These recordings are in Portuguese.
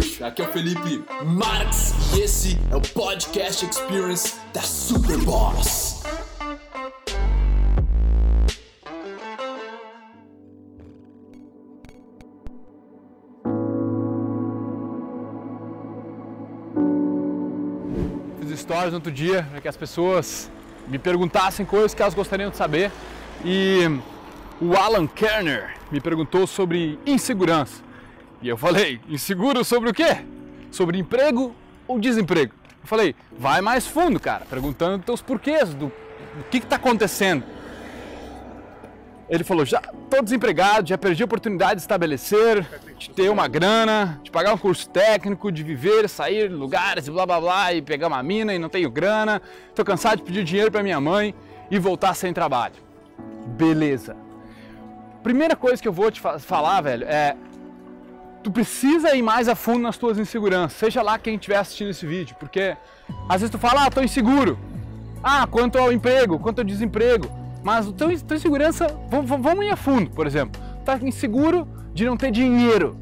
Aqui é o Felipe Marx e esse é o Podcast Experience da Superboss. Fiz stories no outro dia para que as pessoas me perguntassem coisas que elas gostariam de saber e o Alan Kerner me perguntou sobre insegurança. E eu falei, inseguro sobre o quê? Sobre emprego ou desemprego? Eu falei, vai mais fundo, cara, perguntando teus porquês, do, do que está acontecendo. Ele falou, já estou desempregado, já perdi a oportunidade de estabelecer, de ter uma grana, de pagar um curso técnico, de viver, sair de lugares e blá blá blá, e pegar uma mina e não tenho grana, estou cansado de pedir dinheiro para minha mãe e voltar sem trabalho. Beleza. Primeira coisa que eu vou te falar, velho, é tu precisa ir mais a fundo nas tuas inseguranças, seja lá quem estiver assistindo esse vídeo, porque às vezes tu fala, ah, tô inseguro. Ah, quanto ao emprego, quanto ao desemprego. Mas teu, tua insegurança, vamos, vamos ir a fundo, por exemplo. Tá inseguro de não ter dinheiro.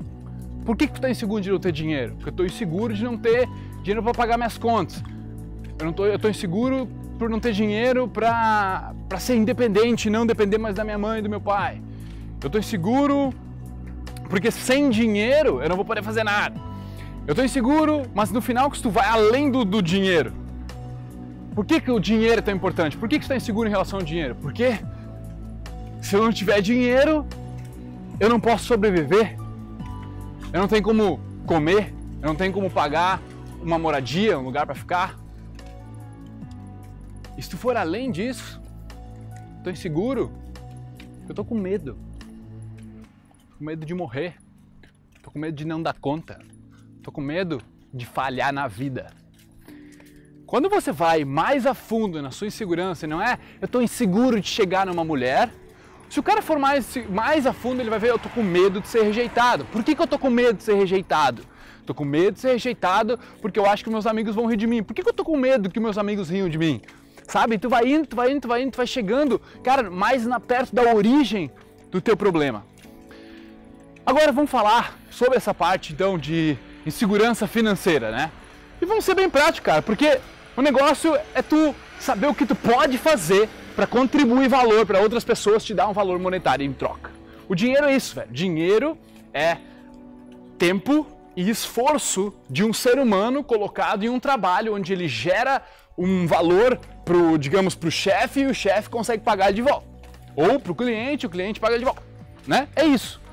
Por que, que tu tá inseguro de não ter dinheiro? Porque eu tô inseguro de não ter dinheiro para pagar minhas contas. Eu, não tô, eu tô inseguro por não ter dinheiro para ser independente, não depender mais da minha mãe e do meu pai. Eu tô inseguro porque sem dinheiro eu não vou poder fazer nada. Eu estou inseguro, mas no final que tu vai além do, do dinheiro. Por que, que o dinheiro é tão importante? Por que, que você está inseguro em relação ao dinheiro? Porque se eu não tiver dinheiro, eu não posso sobreviver. Eu não tenho como comer, eu não tenho como pagar uma moradia, um lugar para ficar. E se tu for além disso, estou inseguro, eu estou com medo com medo de morrer. Tô com medo de não dar conta. Tô com medo de falhar na vida. Quando você vai mais a fundo na sua insegurança, não é eu tô inseguro de chegar numa mulher. Se o cara for mais, mais a fundo, ele vai ver eu tô com medo de ser rejeitado. Por que, que eu tô com medo de ser rejeitado? Tô com medo de ser rejeitado porque eu acho que meus amigos vão rir de mim. Por que, que eu tô com medo que meus amigos riam de mim? Sabe? Tu vai indo, tu vai indo, tu vai indo, tu vai chegando, cara, mais na, perto da origem do teu problema. Agora vamos falar sobre essa parte então de insegurança financeira, né? E vamos ser bem práticos, cara, porque o negócio é tu saber o que tu pode fazer para contribuir valor para outras pessoas te dar um valor monetário em troca. O dinheiro é isso, velho. Dinheiro é tempo e esforço de um ser humano colocado em um trabalho onde ele gera um valor pro, digamos, pro chefe e o chefe consegue pagar de volta. Ou pro cliente, o cliente paga de volta, né? É isso.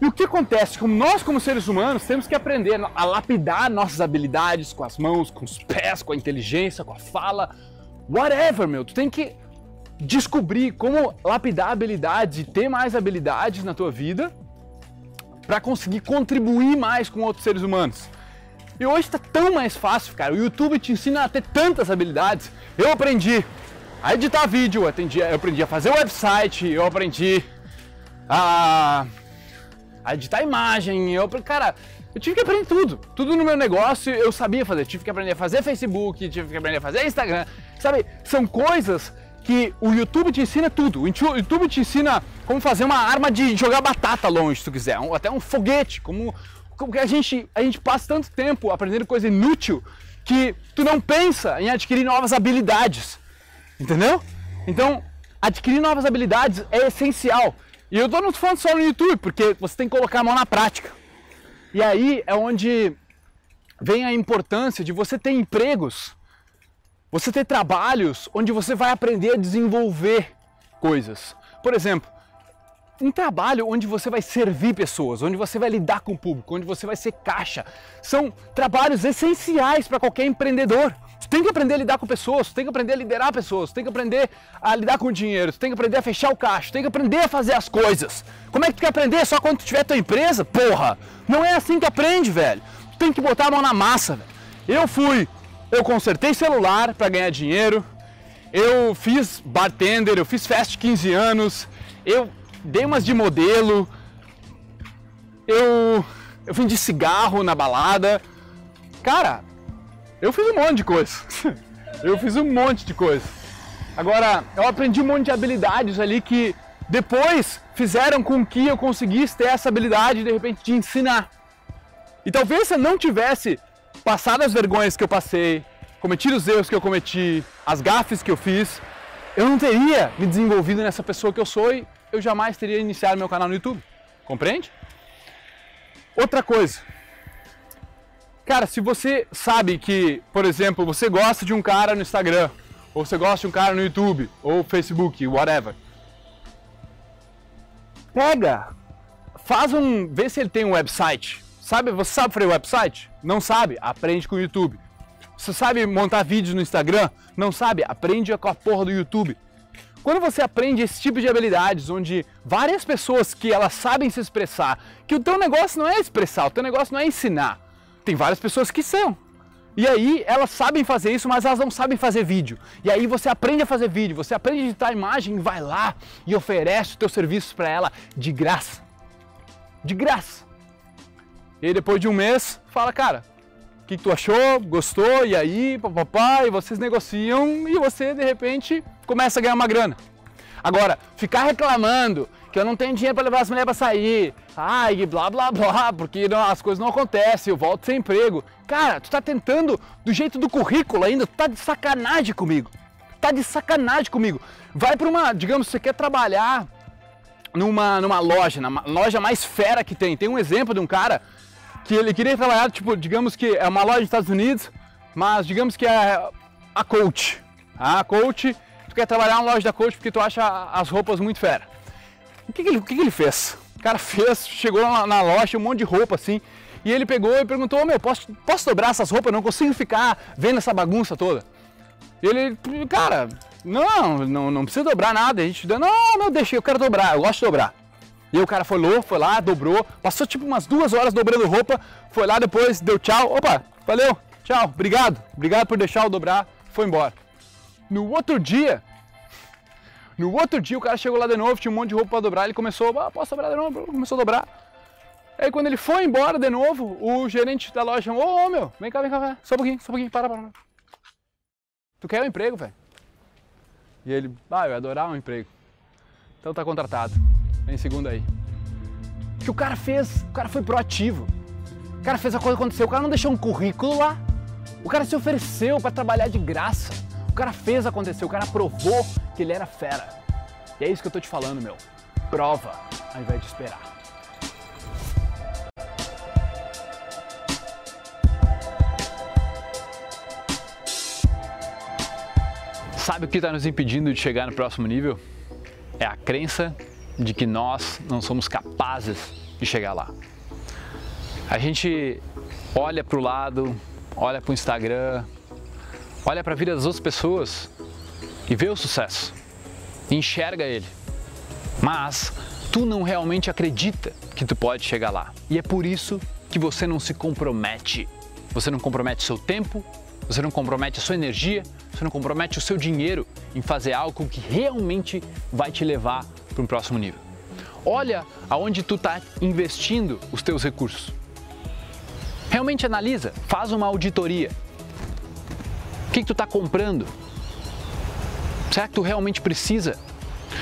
E o que acontece? Como nós, como seres humanos, temos que aprender a lapidar nossas habilidades com as mãos, com os pés, com a inteligência, com a fala, whatever, meu. Tu tem que descobrir como lapidar habilidades e ter mais habilidades na tua vida para conseguir contribuir mais com outros seres humanos. E hoje está tão mais fácil, cara. O YouTube te ensina a ter tantas habilidades. Eu aprendi a editar vídeo, eu aprendi, eu aprendi a fazer website, eu aprendi a a editar imagem, eu, cara, eu tive que aprender tudo. Tudo no meu negócio eu sabia fazer. Tive que aprender a fazer Facebook, tive que aprender a fazer Instagram. Sabe, são coisas que o YouTube te ensina tudo. O YouTube te ensina como fazer uma arma de jogar batata longe, se tu quiser. até um foguete, como, como que a gente, a gente passa tanto tempo aprendendo coisa inútil que tu não pensa em adquirir novas habilidades. Entendeu? Então, adquirir novas habilidades é essencial. E eu tô não falando só no YouTube, porque você tem que colocar a mão na prática. E aí é onde vem a importância de você ter empregos, você ter trabalhos onde você vai aprender a desenvolver coisas. Por exemplo, um trabalho onde você vai servir pessoas, onde você vai lidar com o público, onde você vai ser caixa. São trabalhos essenciais para qualquer empreendedor. Tu tem que aprender a lidar com pessoas, tu tem que aprender a liderar pessoas, tu tem que aprender a lidar com dinheiro, tu tem que aprender a fechar o caixa, tu tem que aprender a fazer as coisas. Como é que tu quer aprender só quando tu tiver tua empresa? Porra! Não é assim que aprende, velho. Tu tem que botar a mão na massa, velho. Eu fui, eu consertei celular para ganhar dinheiro, eu fiz bartender, eu fiz festa de 15 anos, eu dei umas de modelo, eu, eu vendi cigarro na balada. Cara, eu fiz um monte de coisa. eu fiz um monte de coisa. Agora, eu aprendi um monte de habilidades ali que depois fizeram com que eu conseguisse ter essa habilidade de repente de ensinar. E talvez se eu não tivesse passado as vergonhas que eu passei, cometido os erros que eu cometi, as gafes que eu fiz, eu não teria me desenvolvido nessa pessoa que eu sou e eu jamais teria iniciado meu canal no YouTube. Compreende? Outra coisa. Cara, se você sabe que, por exemplo, você gosta de um cara no Instagram, ou você gosta de um cara no YouTube, ou Facebook, whatever. Pega, faz um, vê se ele tem um website. Sabe, você sabe fazer website? Não sabe? Aprende com o YouTube. Você sabe montar vídeos no Instagram? Não sabe? Aprende com a porra do YouTube. Quando você aprende esse tipo de habilidades, onde várias pessoas que elas sabem se expressar, que o teu negócio não é expressar, o teu negócio não é ensinar. Tem várias pessoas que são. E aí elas sabem fazer isso, mas elas não sabem fazer vídeo. E aí você aprende a fazer vídeo, você aprende a editar imagem, vai lá e oferece os teus serviços para ela de graça. De graça. E depois de um mês, fala, cara, o que, que, tu achou? Gostou? E aí, papapá, e vocês negociam e você de repente começa a ganhar uma grana. Agora, ficar reclamando que eu não tenho dinheiro para levar as mulheres para sair, ai, blá blá blá, porque não, as coisas não acontecem, eu volto sem emprego. Cara, tu tá tentando do jeito do currículo ainda, tu tá de sacanagem comigo. Tá de sacanagem comigo. Vai para uma, digamos, você quer trabalhar numa, numa loja, na loja mais fera que tem. Tem um exemplo de um cara que ele queria trabalhar, tipo, digamos que é uma loja dos Estados Unidos, mas digamos que é a Coach. A Coach, tu quer trabalhar na loja da Coach porque tu acha as roupas muito fera. O que, que, ele, o que, que ele fez? O cara fez, chegou na, na loja, um monte de roupa assim, e ele pegou e perguntou: Meu, posso, posso dobrar essas roupas? Eu não consigo ficar vendo essa bagunça toda. Ele, cara, não, não, não precisa dobrar nada. A gente, não, não, deixa, eu quero dobrar, eu gosto de dobrar. E aí o cara foi, foi lá, dobrou, passou tipo umas duas horas dobrando roupa, foi lá depois, deu tchau, opa, valeu, tchau, obrigado, obrigado por deixar eu dobrar, foi embora. No outro dia, no outro dia o cara chegou lá de novo, tinha um monte de roupa para dobrar, ele começou, ah, posso dobrar de novo? Começou a dobrar. Aí quando ele foi embora de novo, o gerente da loja chamou, ô oh, meu, vem cá, vem cá, vem cá, só um pouquinho, só um pouquinho, para, para, para. Tu quer um emprego, velho? E ele, ah, eu ia adorar um emprego. Então tá contratado. Vem segunda aí. O que o cara fez? O cara foi proativo. O cara fez a coisa acontecer. O cara não deixou um currículo lá. O cara se ofereceu para trabalhar de graça. Cara fez acontecer. O cara provou que ele era fera. E é isso que eu tô te falando, meu. Prova ao invés de esperar. Sabe o que está nos impedindo de chegar no próximo nível? É a crença de que nós não somos capazes de chegar lá. A gente olha para o lado, olha para o Instagram, olha para a vida das outras pessoas e vê o sucesso, enxerga ele. Mas tu não realmente acredita que tu pode chegar lá. E é por isso que você não se compromete. Você não compromete seu tempo, você não compromete a sua energia, você não compromete o seu dinheiro em fazer algo que realmente vai te levar para um próximo nível. Olha aonde tu está investindo os teus recursos. Realmente analisa, faz uma auditoria. O que, que tu está comprando? Será que tu realmente precisa?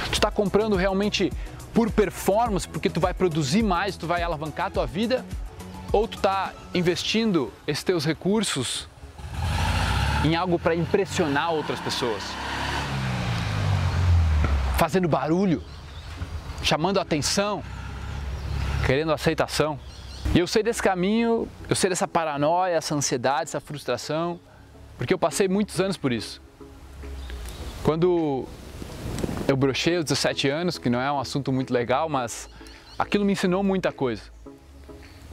Tu está comprando realmente por performance, porque tu vai produzir mais, tu vai alavancar a tua vida? Ou tu está investindo esses teus recursos em algo para impressionar outras pessoas? Fazendo barulho, chamando atenção, querendo aceitação. E eu sei desse caminho, eu sei dessa paranoia, essa ansiedade, essa frustração, porque eu passei muitos anos por isso. Quando eu brochei aos 17 anos, que não é um assunto muito legal, mas aquilo me ensinou muita coisa.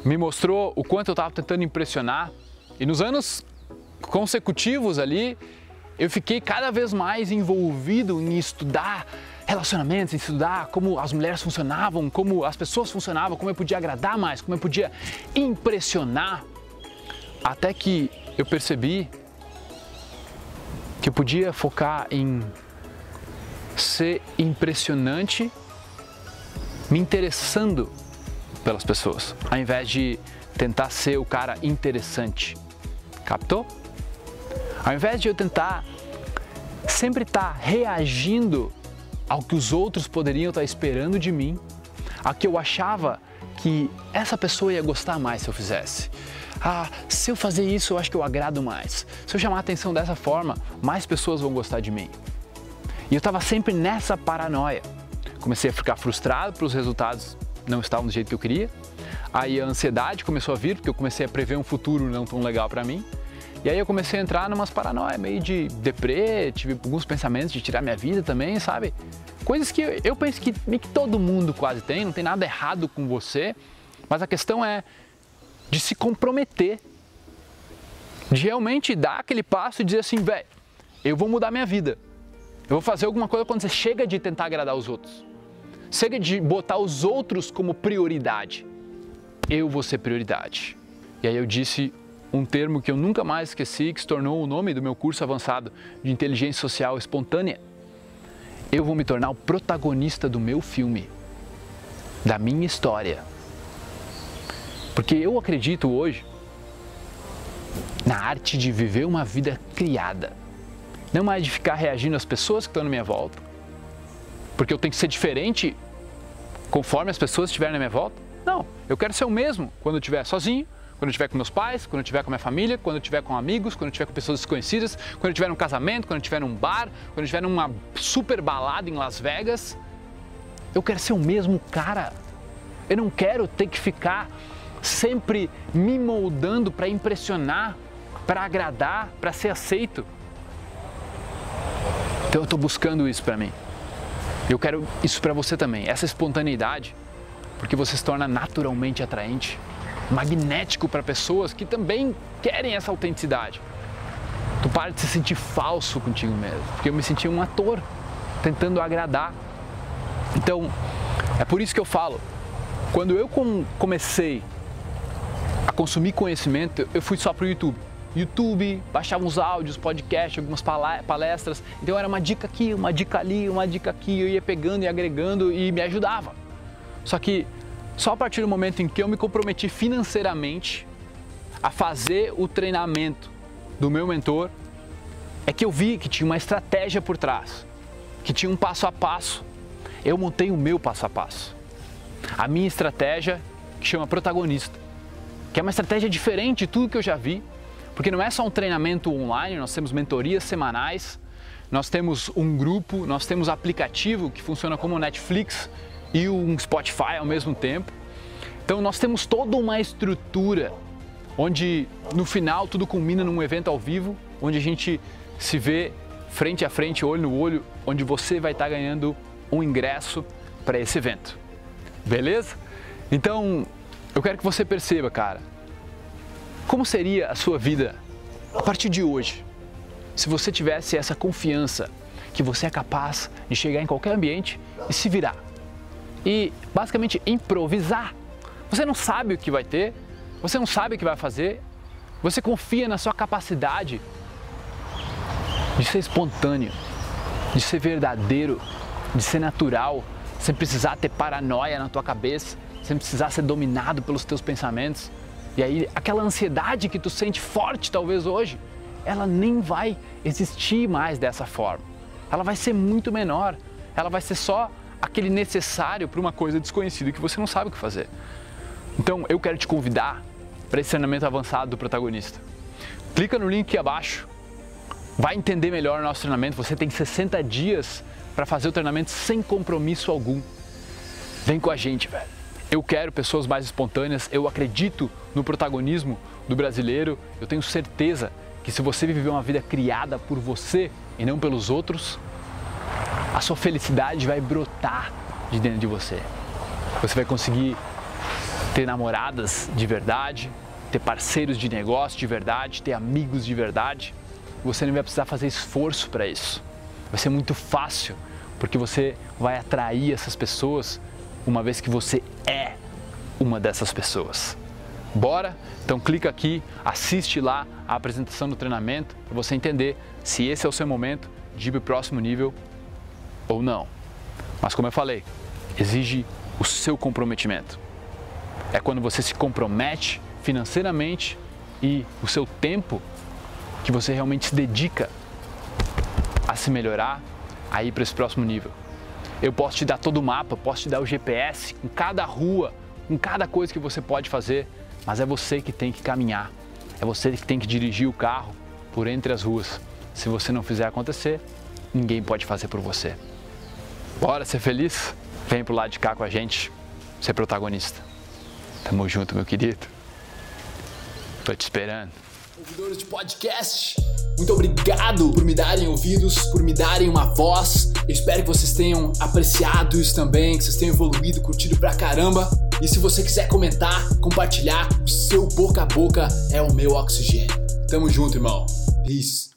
Me mostrou o quanto eu estava tentando impressionar. E nos anos consecutivos ali, eu fiquei cada vez mais envolvido em estudar relacionamentos, em estudar como as mulheres funcionavam, como as pessoas funcionavam, como eu podia agradar mais, como eu podia impressionar. Até que eu percebi que eu podia focar em ser impressionante, me interessando pelas pessoas, ao invés de tentar ser o cara interessante. Captou? Ao invés de eu tentar sempre estar tá reagindo ao que os outros poderiam estar esperando de mim, a que eu achava que essa pessoa ia gostar mais se eu fizesse. Ah, se eu fazer isso, eu acho que eu agrado mais. Se eu chamar a atenção dessa forma, mais pessoas vão gostar de mim. E eu estava sempre nessa paranoia. Comecei a ficar frustrado porque os resultados não estavam do jeito que eu queria. Aí a ansiedade começou a vir porque eu comecei a prever um futuro não tão legal para mim. E aí eu comecei a entrar numas paranoias, meio de deprê, tive alguns pensamentos de tirar minha vida também, sabe? Coisas que eu, penso que que todo mundo quase tem, não tem nada errado com você, mas a questão é de se comprometer, de realmente dar aquele passo e dizer assim, velho, eu vou mudar minha vida. Eu vou fazer alguma coisa quando você chega de tentar agradar os outros. Chega de botar os outros como prioridade. Eu vou ser prioridade. E aí eu disse um termo que eu nunca mais esqueci, que se tornou o nome do meu curso avançado de inteligência social espontânea. Eu vou me tornar o protagonista do meu filme, da minha história. Porque eu acredito hoje na arte de viver uma vida criada. Não mais de ficar reagindo às pessoas que estão na minha volta. Porque eu tenho que ser diferente conforme as pessoas estiverem na minha volta. Não, eu quero ser o mesmo quando eu estiver sozinho, quando eu estiver com meus pais, quando eu estiver com minha família, quando eu estiver com amigos, quando eu estiver com pessoas desconhecidas, quando eu estiver num casamento, quando eu estiver num bar, quando eu estiver numa super balada em Las Vegas. Eu quero ser o mesmo cara. Eu não quero ter que ficar sempre me moldando para impressionar, para agradar, para ser aceito. Então eu estou buscando isso para mim. Eu quero isso para você também, essa espontaneidade, porque você se torna naturalmente atraente magnético para pessoas que também querem essa autenticidade. Tu para de se sentir falso contigo mesmo, porque eu me sentia um ator tentando agradar. Então, é por isso que eu falo, quando eu comecei consumir conhecimento, eu fui só para o YouTube. YouTube, baixava uns áudios, podcast, algumas palestras. Então era uma dica aqui, uma dica ali, uma dica aqui, eu ia pegando e agregando e me ajudava. Só que só a partir do momento em que eu me comprometi financeiramente a fazer o treinamento do meu mentor, é que eu vi que tinha uma estratégia por trás, que tinha um passo a passo. Eu montei o meu passo a passo. A minha estratégia, que chama protagonista, que é uma estratégia diferente de tudo que eu já vi, porque não é só um treinamento online, nós temos mentorias semanais, nós temos um grupo, nós temos aplicativo que funciona como Netflix, e um Spotify ao mesmo tempo. Então nós temos toda uma estrutura onde no final tudo culmina num evento ao vivo, onde a gente se vê frente a frente, olho no olho, onde você vai estar ganhando um ingresso para esse evento. Beleza? Então, eu quero que você perceba, cara, como seria a sua vida a partir de hoje, se você tivesse essa confiança que você é capaz de chegar em qualquer ambiente e se virar e basicamente improvisar. Você não sabe o que vai ter, você não sabe o que vai fazer, você confia na sua capacidade de ser espontâneo, de ser verdadeiro, de ser natural, sem precisar ter paranoia na tua cabeça, sem precisar ser dominado pelos teus pensamentos. E aí aquela ansiedade que tu sente forte talvez hoje, ela nem vai existir mais dessa forma. Ela vai ser muito menor. Ela vai ser só aquele necessário para uma coisa desconhecida que você não sabe o que fazer. Então eu quero te convidar para esse treinamento avançado do protagonista. Clica no link aqui abaixo, vai entender melhor o nosso treinamento. Você tem 60 dias para fazer o treinamento sem compromisso algum. Vem com a gente, velho. Eu quero pessoas mais espontâneas, eu acredito no protagonismo do brasileiro. Eu tenho certeza que se você viver uma vida criada por você e não pelos outros, a sua felicidade vai brotar de dentro de você. Você vai conseguir ter namoradas de verdade, ter parceiros de negócio de verdade, ter amigos de verdade. Você não vai precisar fazer esforço para isso. Vai ser muito fácil, porque você vai atrair essas pessoas uma vez que você é uma dessas pessoas. Bora? Então clica aqui, assiste lá a apresentação do treinamento para você entender se esse é o seu momento de ir para o próximo nível ou não. Mas como eu falei, exige o seu comprometimento. É quando você se compromete financeiramente e o seu tempo que você realmente se dedica a se melhorar, a ir para esse próximo nível. Eu posso te dar todo o mapa, posso te dar o GPS com cada rua com cada coisa que você pode fazer, mas é você que tem que caminhar. É você que tem que dirigir o carro por entre as ruas. Se você não fizer acontecer, ninguém pode fazer por você. Bora ser feliz? Vem pro lado de cá com a gente, ser protagonista. Tamo junto, meu querido. Tô te esperando. Ouvidores de podcast, muito obrigado por me darem ouvidos, por me darem uma voz. Eu espero que vocês tenham apreciado isso também, que vocês tenham evoluído, curtido pra caramba. E se você quiser comentar, compartilhar, o seu boca a boca é o meu oxigênio. Tamo junto, irmão. Peace.